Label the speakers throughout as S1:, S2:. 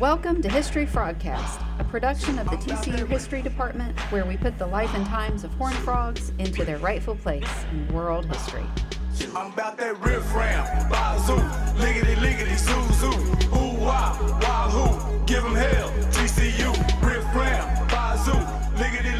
S1: Welcome to History Frogcast, a production of the TCU History Department where we put the life and times of horned frogs into their rightful place in world history.
S2: I'm about that riff ram, bazoo, liggity liggity zoo zoo, ooh wah, wahoo, give hell, TCU, riff ram, bazoo, liggity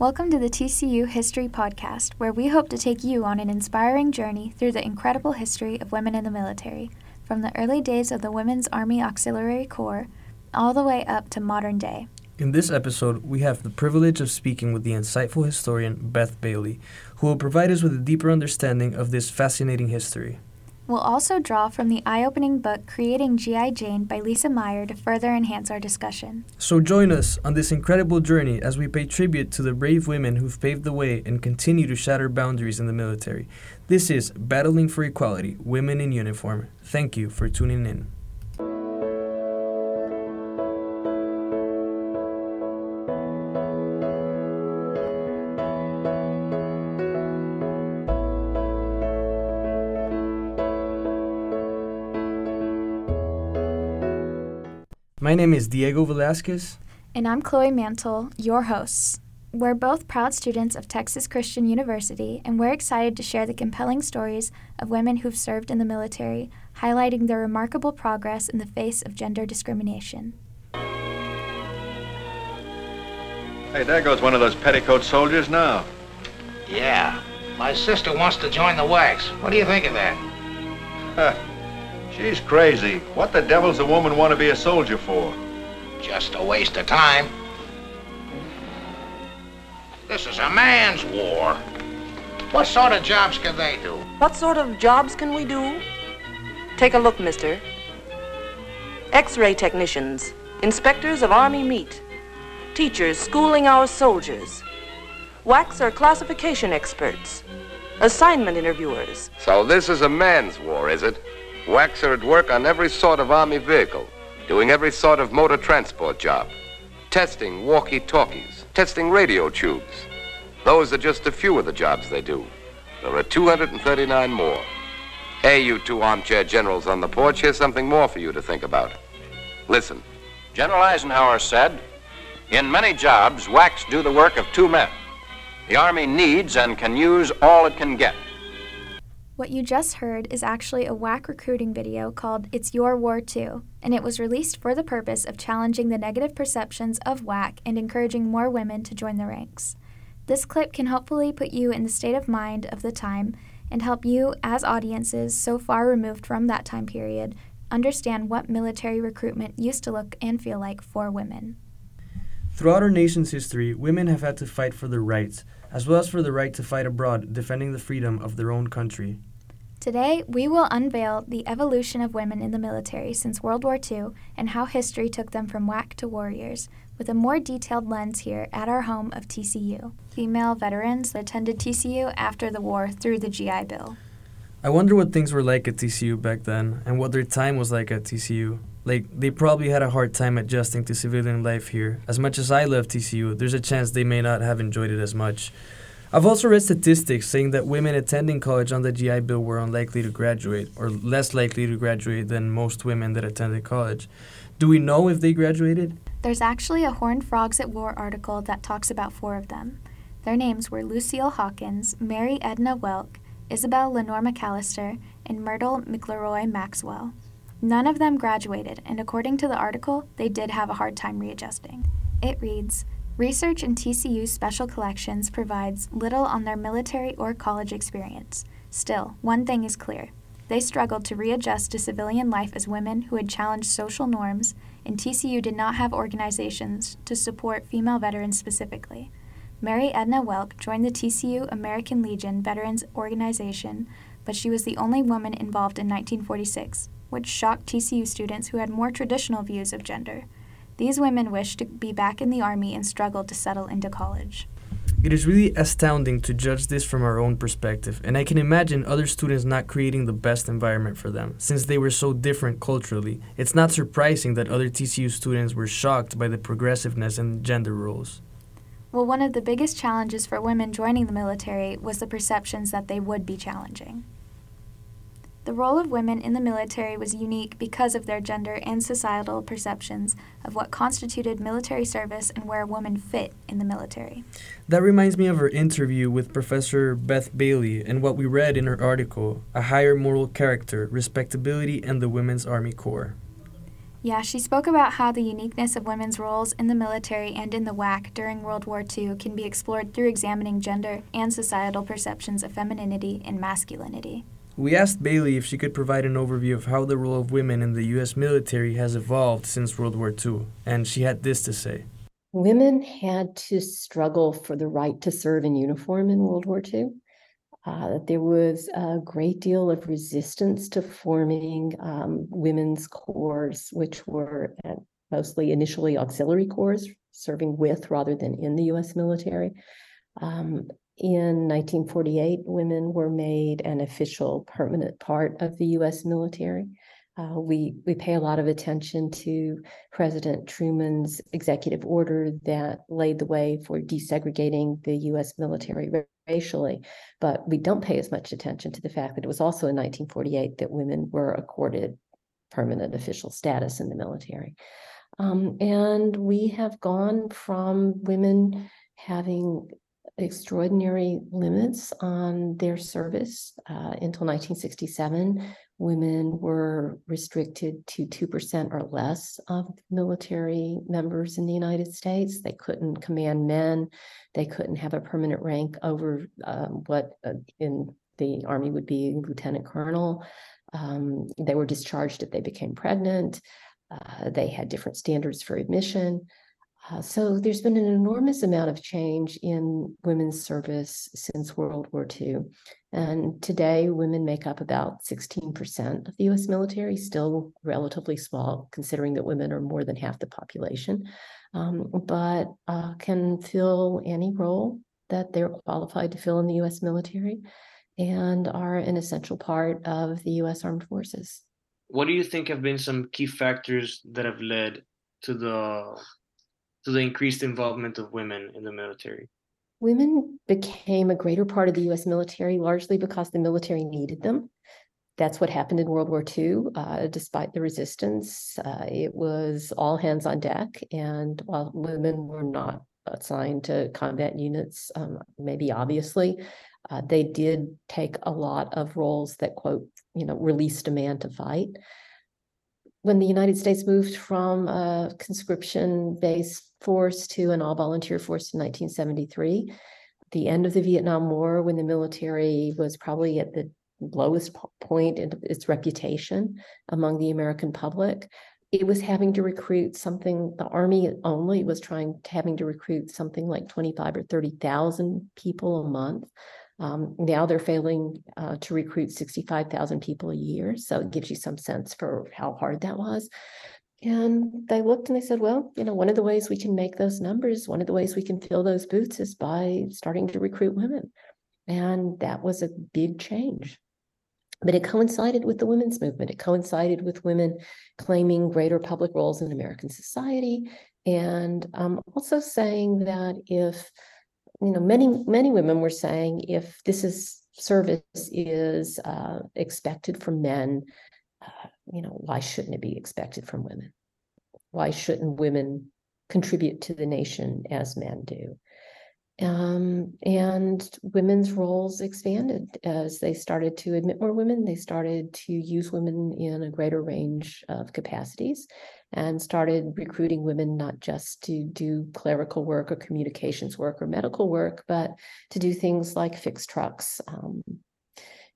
S3: Welcome to the TCU History Podcast, where we hope to take you on an inspiring journey through the incredible history of women in the military, from the early days of the Women's Army Auxiliary Corps all the way up to modern day.
S4: In this episode, we have the privilege of speaking with the insightful historian Beth Bailey, who will provide us with a deeper understanding of this fascinating history.
S3: We'll also draw from the eye opening book Creating G.I. Jane by Leisa Meyer to further enhance our discussion.
S4: So join us on this incredible journey as we pay tribute to the brave women who've paved the way and continue to shatter boundaries in the military. This is Battling for Equality Women in Uniform. Thank you for tuning in. My name is Diego Velasquez.
S3: And I'm Chloe Mantle, your hosts. We're both proud students of Texas Christian University, and we're excited to share the compelling stories of women who've served in the military, highlighting their remarkable progress in the face of gender discrimination.
S5: Hey, there goes one of those petticoat soldiers now.
S6: Yeah. My sister wants to join the WACs. What do you think of that?
S5: Huh. She's crazy. What the devil's a woman want to be a soldier for?
S6: Just a waste of time. This is a man's war. What sort of jobs can they do?
S7: What sort of jobs can we do? Take a look, mister. X-ray technicians, inspectors of Army meat, teachers schooling our soldiers, WACs or classification experts, assignment interviewers,
S8: So this is a man's war, is it? WACs are at work on every sort of Army vehicle, doing every sort of motor transport job, testing walkie-talkies, testing radio tubes. Those are just a few of the jobs they do. There are 239 more. Hey, you two armchair generals on the porch, here's something more for you to think about. Listen.
S9: General Eisenhower said, In many jobs, WACs do the work of two men. The Army needs and can use all it can get.
S3: What you just heard is actually a WAC recruiting video called It's Your War Too, and it was released for the purpose of challenging the negative perceptions of WAC and encouraging more women to join the ranks. This clip can hopefully put you in the state of mind of the time and help you, as audiences so far removed from that time period, understand what military recruitment used to look and feel like for women.
S4: Throughout our nation's history, women have had to fight for their rights, as well as for the right to fight abroad, defending the freedom of their own country.
S3: Today, we will unveil the evolution of women in the military since World War II and how history took them from WAAC to warriors, with a more detailed lens here at our home of TCU. Female veterans attended TCU after the war through the GI Bill.
S4: I wonder what things were like at TCU back then, and what their time was like at TCU. Like, they probably had a hard time adjusting to civilian life here. As much as I love TCU, there's a chance they may not have enjoyed it as much. I've also read statistics saying that women attending college on the GI Bill were unlikely to graduate, or less likely to graduate than most women that attended college. Do we know if they graduated?
S3: There's actually a Horned Frogs at War article that talks about four of them. Their names were Lucille Hawkins, Mary Edna Welk, Isabel Lenore McAllister, and Myrtle McLeroy Maxwell. None of them graduated, and according to the article, they did have a hard time readjusting. It reads Research in TCU Special Collections provides little on their military or college experience. Still, one thing is clear. They struggled to readjust to civilian life as women who had challenged social norms, and TCU did not have organizations to support female veterans specifically. Mary Edna Welk joined the TCU American Legion Veterans Organization, but she was the only woman involved in 1946, which shocked TCU students who had more traditional views of gender. These women wished to be back in the Army and struggled to settle into college.
S4: It is really astounding to judge this from our own perspective, and I can imagine other students not creating the best environment for them, since they were so different culturally. It's not surprising that other TCU students were shocked by the progressiveness and gender roles.
S3: Well, one of the biggest challenges for women joining the military was the perceptions that they would be challenging. The role of women in the military was unique because of their gender and societal perceptions of what constituted military service and where women fit in the military.
S4: That reminds me of her interview with Professor Beth Bailey and what we read in her article A Higher Moral Character, Respectability, and the Women's Army Corps.
S3: Yeah, she spoke about how the uniqueness of women's roles in the military and in the WAC during World War II can be explored through examining gender and societal perceptions of femininity and masculinity.
S4: We asked Bailey if she could provide an overview of how the role of women in the U.S. military has evolved since World War II, and she had this to say.
S10: Women had to struggle for the right to serve in uniform in World War II. Uh, there was a great deal of resistance to forming um, women's corps, which were uh, mostly initially auxiliary corps, serving with rather than in the US military. Um, in 1948, women were made an official permanent part of the US military. Uh, we we pay a lot of attention to President Truman's executive order that laid the way for desegregating the U.S. military racially, but we don't pay as much attention to the fact that it was also in 1948 that women were accorded permanent official status in the military, um, and we have gone from women having extraordinary limits on their service uh, until 1967 women were restricted to 2% or less of military members in the United States. They couldn't command men. They couldn't have a permanent rank over um, what uh, in the Army would be lieutenant colonel. Um, they were discharged if they became pregnant. Uh, they had different standards for admission. Uh, so there's been an enormous amount of change in women's service since World War II. And today, women make up about 16% of the US military, still relatively small, considering that women are more than half the population, um, but uh, can fill any role that they're qualified to fill in the US military and are an essential part of the US Armed Forces.
S4: What do you think have been some key factors that have led to the to the increased involvement of women in the military?
S10: Women became a greater part of the US military largely because the military needed them. That's what happened in World War II. Uh, despite the resistance, uh, it was all hands on deck. And while women were not assigned to combat units, um, maybe obviously, uh, they did take a lot of roles that, quote, you know, released a man to fight when the United States moved from a conscription based force to an all volunteer force in 1973, the end of the Vietnam War, when the military was probably at the lowest point in its reputation among the American public, it was having to recruit something, the Army only was trying, having to recruit something like 25 or 30,000 people a month um, now they're failing uh, to recruit 65,000 people a year. So it gives you some sense for how hard that was. And they looked and they said, well, you know, one of the ways we can make those numbers, one of the ways we can fill those boots is by starting to recruit women. And that was a big change. But it coincided with the women's movement. It coincided with women claiming greater public roles in American society and um, also saying that if you know, many many women were saying if this is service is uh, expected from men, uh, you know, why shouldn't it be expected from women? Why shouldn't women contribute to the nation as men do? Um, and women's roles expanded as they started to admit more women. They started to use women in a greater range of capacities and started recruiting women not just to do clerical work or communications work or medical work, but to do things like fix trucks. Um,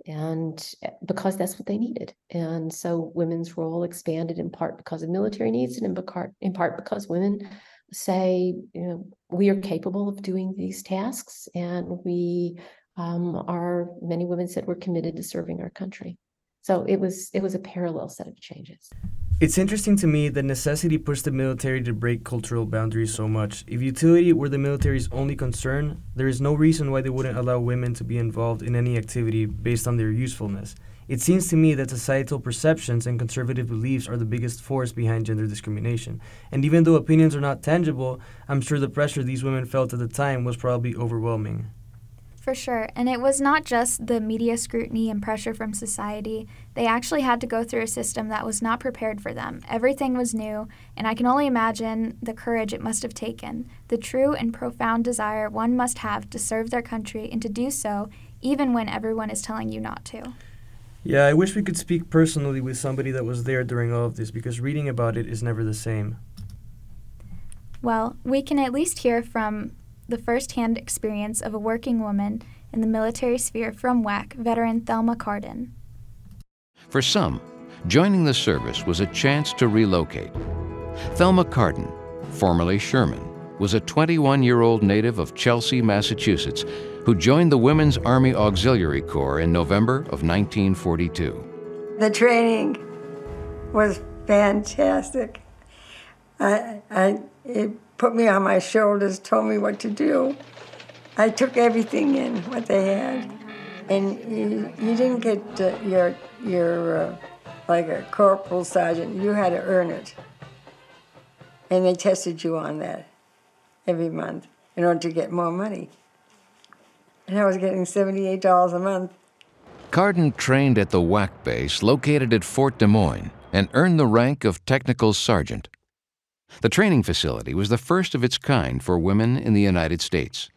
S10: and eh, because that's what they needed. And so women's role expanded in part because of military needs and in part, in part because women say, you know, we are capable of doing these tasks and we um, are, many women said we're committed to serving our country. So it was it was a parallel set of changes.
S4: It's interesting to me that necessity pushed the military to break cultural boundaries so much. If utility were the military's only concern, there is no reason why they wouldn't allow women to be involved in any activity based on their usefulness. It seems to me that societal perceptions and conservative beliefs are the biggest force behind gender discrimination. And even though opinions are not tangible, I'm sure the pressure these women felt at the time was probably overwhelming.
S3: For sure. And it was not just the media scrutiny and pressure from society. They actually had to go through a system that was not prepared for them. Everything was new, and I can only imagine the courage it must have taken, the true and profound desire one must have to serve their country and to do so even when everyone is telling you not to.
S4: Yeah, I wish we could speak personally with somebody that was there during all of this because reading about it is never the same.
S3: Well, we can at least hear from the first hand experience of a working woman in the military sphere from WAC veteran Thelma Cardin.
S11: For some, joining the service was a chance to relocate. Thelma Cardin, formerly Sherman, was a 21 year old native of Chelsea, Massachusetts, who joined the Women's Army Auxiliary Corps in November of 1942.
S12: The training was fantastic. I, I, it put me on my shoulders, told me what to do. I took everything in, what they had. And you, you didn't get uh, your, your uh, like a corporal sergeant, you had to earn it. And they tested you on that every month in order to get more money. And I was getting $78 a month.
S11: Cardin trained at the WAC base located at Fort Des Moines and earned the rank of Technical Sergeant. The training facility was the first of its kind for women in the United States.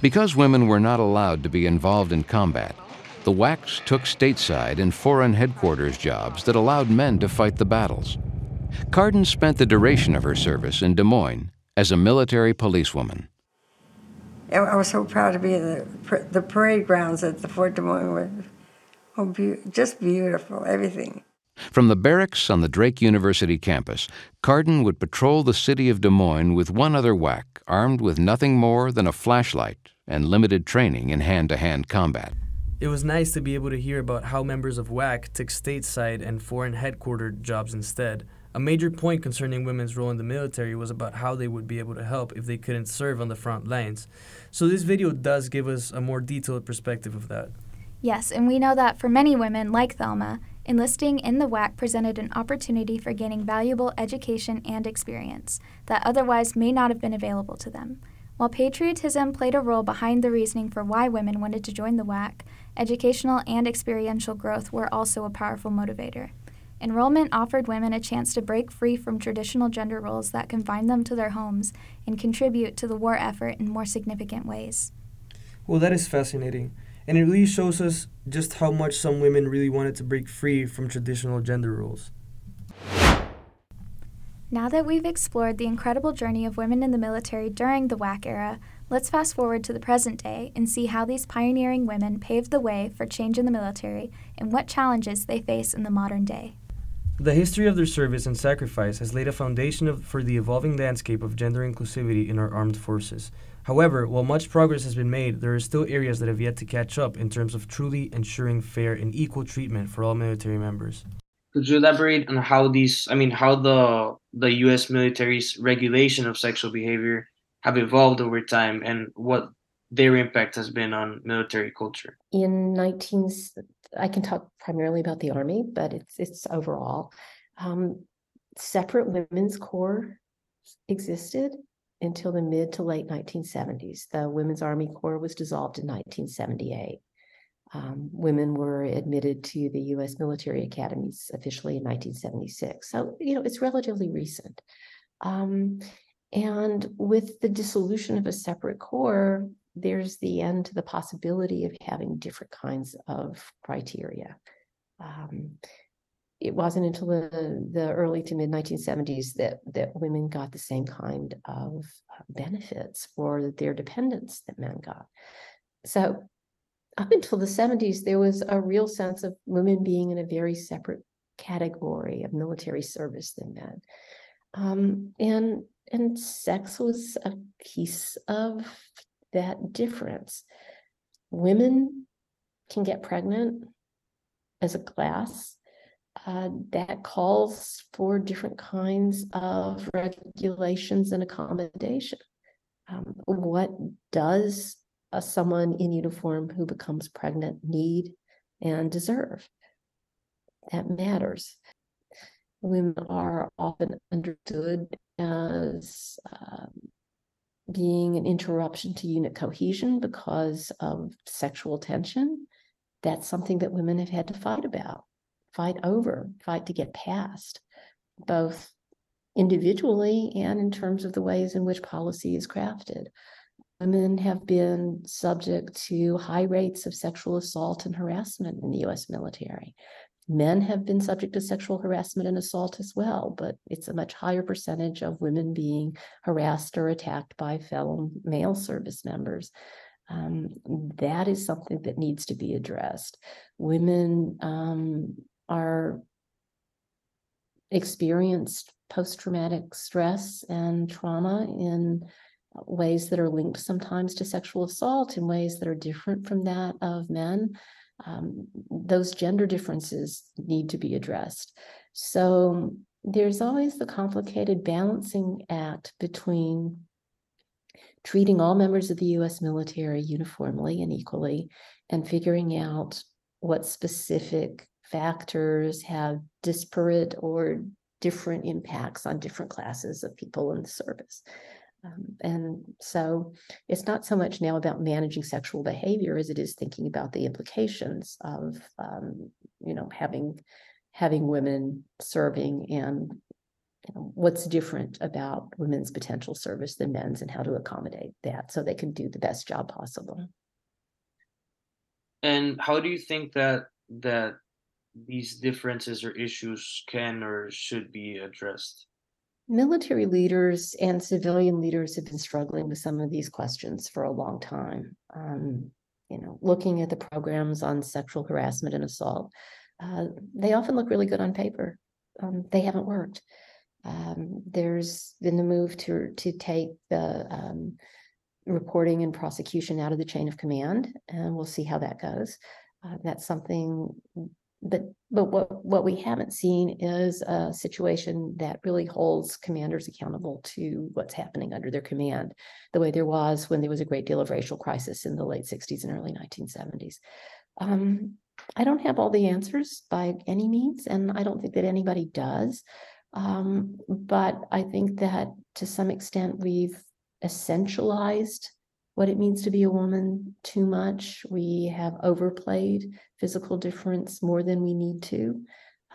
S11: Because women were not allowed to be involved in combat, the WACs took stateside and foreign headquarters jobs that allowed men to fight the battles. Cardin spent the duration of her service in Des Moines as a military policewoman.
S12: I was so proud to be in the, the parade grounds at the Fort Des Moines were oh, be, just beautiful, everything.
S11: From the barracks on the Drake University campus, Cardin would patrol the city of Des Moines with one other WAC, armed with nothing more than a flashlight and limited training in hand to hand combat.
S4: It was nice to be able to hear about how members of WAC took stateside and foreign headquartered jobs instead. A major point concerning women's role in the military was about how they would be able to help if they couldn't serve on the front lines. So this video does give us a more detailed perspective of that.
S3: Yes, and we know that for many women, like Thelma, enlisting in the WAC presented an opportunity for gaining valuable education and experience that otherwise may not have been available to them. While patriotism played a role behind the reasoning for why women wanted to join the WAC, educational and experiential growth were also a powerful motivator. Enrollment offered women a chance to break free from traditional gender roles that confined them to their homes and contribute to the war effort in more significant ways.
S4: Well, that is fascinating. And it really shows us just how much some women really wanted to break free from traditional gender roles.
S3: Now that we've explored the incredible journey of women in the military during the WAC era, let's fast forward to the present day and see how these pioneering women paved the way for change in the military and what challenges they face in the modern day.
S4: The history of their service and sacrifice has laid a foundation of, for the evolving landscape of gender inclusivity in our armed forces. However, while much progress has been made, there are still areas that have yet to catch up in terms of truly ensuring fair and equal treatment for all military members.
S13: Could you elaborate on how these, I mean, how the the U.S. military's regulation of sexual behavior have evolved over time, and what their impact has been on military culture?
S10: In 19, I can talk primarily about the Army, but it's it's overall. Um, separate women's corps existed until the mid to late 1970s. The Women's Army Corps was dissolved in 1978. Um, women were admitted to the U.S. military academies officially in 1976. So, you know, it's relatively recent. Um, and with the dissolution of a separate corps, there's the end to the possibility of having different kinds of criteria. Um, it wasn't until the, the early to mid 1970s that, that women got the same kind of benefits for their dependents that men got. So, up until the 70s, there was a real sense of women being in a very separate category of military service than men. Um, and and sex was a piece of that difference. Women can get pregnant as a class. Uh, that calls for different kinds of regulations and accommodation. Um, what does a, someone in uniform who becomes pregnant need and deserve? That matters. Women are often understood as um, being an interruption to unit cohesion because of sexual tension, that's something that women have had to fight about, fight over, fight to get past, both individually and in terms of the ways in which policy is crafted. Women have been subject to high rates of sexual assault and harassment in the US military. Men have been subject to sexual harassment and assault as well, but it's a much higher percentage of women being harassed or attacked by fellow male service members. Um, that is something that needs to be addressed. Women um, are experienced post-traumatic stress and trauma in ways that are linked sometimes to sexual assault in ways that are different from that of men um, those gender differences need to be addressed. So there's always the complicated balancing act between treating all members of the US military uniformly and equally and figuring out what specific factors have disparate or different impacts on different classes of people in the service. Um, and so it's not so much now about managing sexual behavior as it is thinking about the implications of, um, you know, having having women serving and you know, what's different about women's potential service than men's and how to accommodate that so they can do the best job possible.
S13: And how do you think that that these differences or issues can or should be addressed?
S10: military leaders and civilian leaders have been struggling with some of these questions for a long time. Um, you know, looking at the programs on sexual harassment and assault, uh, they often look really good on paper. Um, they haven't worked. Um, there's been the move to to take the um, reporting and prosecution out of the chain of command, and we'll see how that goes. Uh, that's something but but what what we haven't seen is a situation that really holds commanders accountable to what's happening under their command the way there was when there was a great deal of racial crisis in the late 60s and early 1970s um, i don't have all the answers by any means and i don't think that anybody does. Um, but i think that to some extent we've essentialized what it means to be a woman too much. We have overplayed physical difference more than we need to.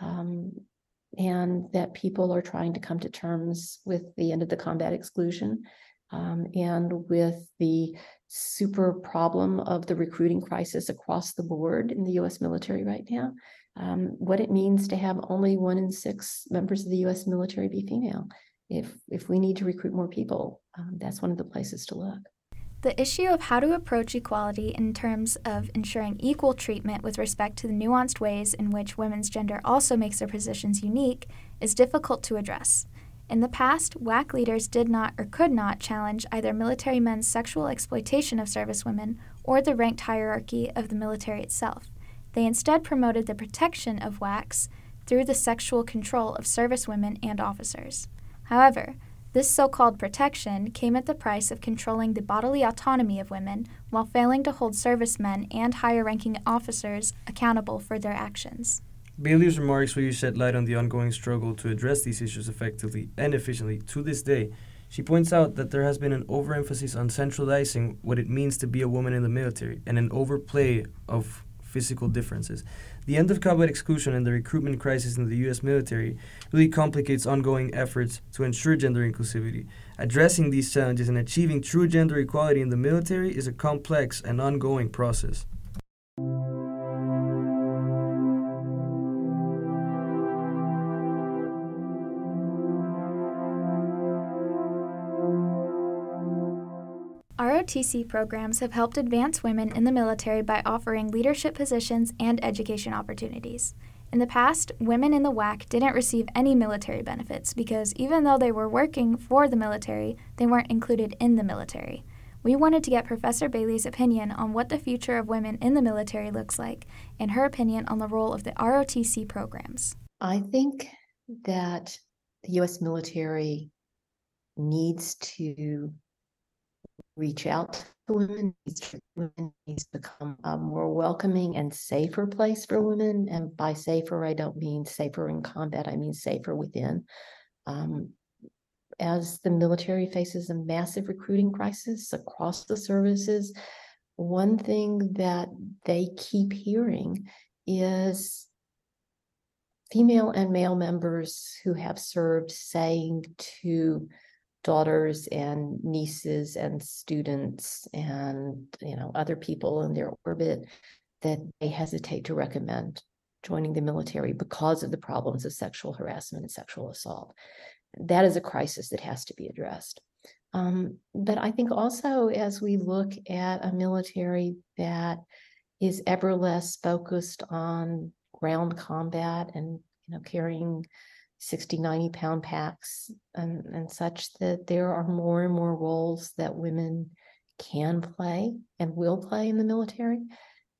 S10: Um, and that people are trying to come to terms with the end of the combat exclusion um, and with the super problem of the recruiting crisis across the board in the US military right now. Um, what it means to have only one in six members of the US military be female. If, if we need to recruit more people, um, that's one of the places to look.
S3: The issue of how to approach equality in terms of ensuring equal treatment with respect to the nuanced ways in which women's gender also makes their positions unique is difficult to address. In the past, WAC leaders did not or could not challenge either military men's sexual exploitation of servicewomen or the ranked hierarchy of the military itself. They instead promoted the protection of WACs through the sexual control of servicewomen and officers. However, this so called protection came at the price of controlling the bodily autonomy of women while failing to hold servicemen and higher ranking officers accountable for their actions.
S4: Bailey's remarks really shed light on the ongoing struggle to address these issues effectively and efficiently to this day. She points out that there has been an overemphasis on centralizing what it means to be a woman in the military and an overplay of physical differences. The end of combat exclusion and the recruitment crisis in the U.S. military really complicates ongoing efforts to ensure gender inclusivity. Addressing these challenges and achieving true gender equality in the military is a complex and ongoing process.
S3: ROTC programs have helped advance women in the military by offering leadership positions and education opportunities. In the past, women in the WAC didn't receive any military benefits because even though they were working for the military, they weren't included in the military. We wanted to get Professor Bailey's opinion on what the future of women in the military looks like and her opinion on the role of the ROTC programs.
S10: I think that the US military needs to reach out to women, women needs to become a more welcoming and safer place for women. And by safer, I don't mean safer in combat, I mean safer within. Um, as the military faces a massive recruiting crisis across the services, one thing that they keep hearing is female and male members who have served saying to daughters and nieces and students and you know other people in their orbit that they hesitate to recommend joining the military because of the problems of sexual harassment and sexual assault. That is a crisis that has to be addressed. Um, but i think also as we look at a military that is ever less focused on ground combat and you know carrying 60 90 pound packs and, and such that there are more and more roles that women can play and will play in the military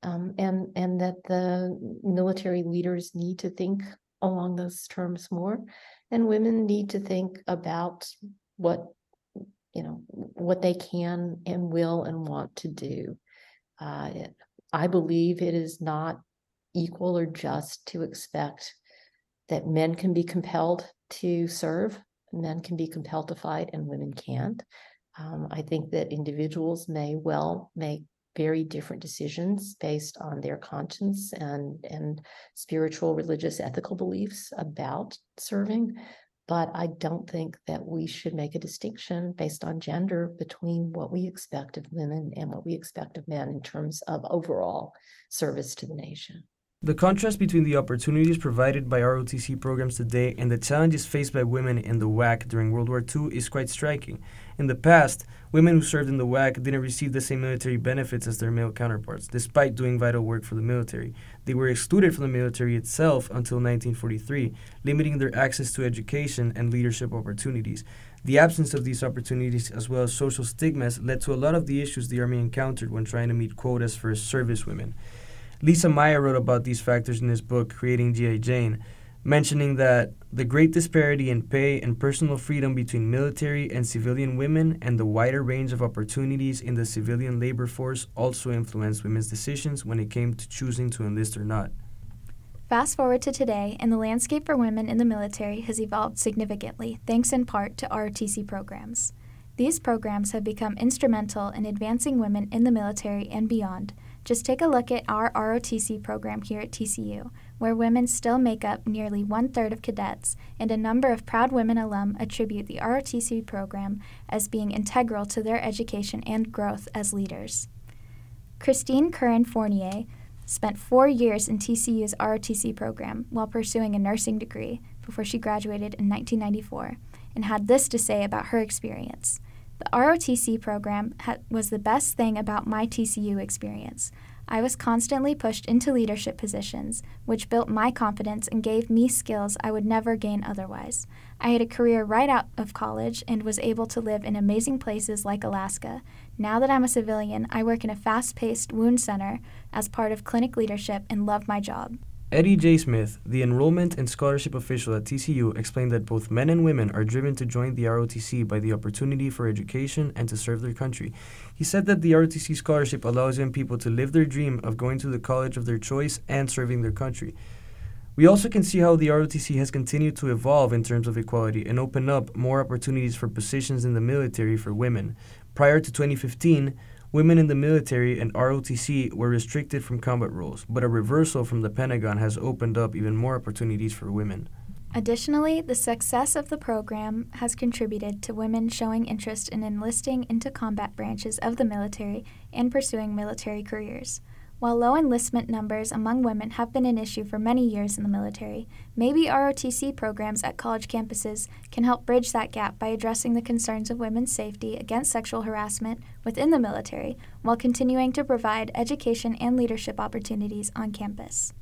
S10: um, and and that the military leaders need to think along those terms more. And women need to think about what you know what they can and will and want to do. Uh, i believe it is not equal or just to expect that men can be compelled to serve, men can be compelled to fight, and women can't. Um, I think that individuals may well make very different decisions based on their conscience and and spiritual, religious, ethical beliefs about serving. But I don't think that we should make a distinction based on gender between what we expect of women and what we expect of men in terms of overall service to the nation.
S4: The contrast between the opportunities provided by ROTC programs today and the challenges faced by women in the WAC during World War II is quite striking. In the past, women who served in the WAC didn't receive the same military benefits as their male counterparts, despite doing vital work for the military. They were excluded from the military itself until 1943, limiting their access to education and leadership opportunities. The absence of these opportunities, as well as social stigmas, led to a lot of the issues the Army encountered when trying to meet quotas for service women. Leisa Meyer wrote about these factors in his book, Creating G.I. Jane, mentioning that the great disparity in pay and personal freedom between military and civilian women and the wider range of opportunities in the civilian labor force also influenced women's decisions when it came to choosing to enlist or not.
S3: Fast forward to today, and the landscape for women in the military has evolved significantly, thanks in part to ROTC programs. These programs have become instrumental in advancing women in the military and beyond just take a look at our ROTC program here at TCU, where women still make up nearly one third of cadets, and a number of proud women alum attribute the ROTC program as being integral to their education and growth as leaders. Christine Curran Fournier spent four years in TCU's ROTC program while pursuing a nursing degree before she graduated in 1994, and had this to say about her experience. The ROTC program ha- was the best thing about my TCU experience. I was constantly pushed into leadership positions, which built my confidence and gave me skills I would never gain otherwise. I had a career right out of college and was able to live in amazing places like Alaska. Now that I'm a civilian, I work in a fast paced wound center as part of clinic leadership and love my job.
S4: Eddie J. Smith, the enrollment and scholarship official at TCU, explained that both men and women are driven to join the ROTC by the opportunity for education and to serve their country. He said that the ROTC scholarship allows young people to live their dream of going to the college of their choice and serving their country. We also can see how the ROTC has continued to evolve in terms of equality and open up more opportunities for positions in the military for women. Prior to 2015, Women in the military and ROTC were restricted from combat roles, but a reversal from the Pentagon has opened up even more opportunities for women.
S3: Additionally, the success of the program has contributed to women showing interest in enlisting into combat branches of the military and pursuing military careers. While low enlistment numbers among women have been an issue for many years in the military, maybe ROTC programs at college campuses can help bridge that gap by addressing the concerns of women's safety against sexual harassment within the military while continuing to provide education and leadership opportunities on campus.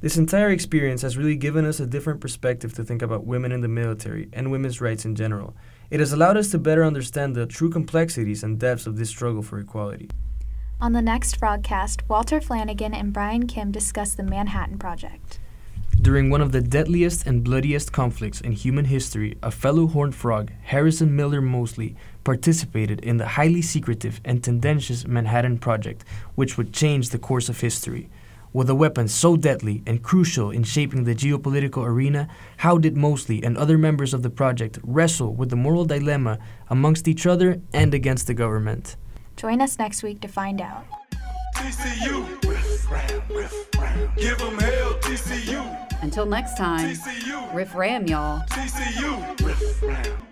S4: This entire experience has really given us a different perspective to think about women in the military and women's rights in general. It has allowed us to better understand the true complexities and depths of this struggle for equality.
S3: On the next broadcast, Walter Flanagan and Brian Kim discuss the Manhattan Project.
S4: During one of the deadliest and bloodiest conflicts in human history, a fellow horned frog, Harrison Miller Mosley, participated in the highly secretive and tendentious Manhattan Project, which would change the course of history. With a weapon so deadly and crucial in shaping the geopolitical arena, how did Mosley and other members of the project wrestle with the moral dilemma amongst each other and against the government?
S3: Join us next week to find out.
S2: TCU, riff ram, riff ram. Give 'em hell, TCU.
S1: Until next time,
S2: TCU,
S1: riff ram, y'all.
S2: TCU, riff ram.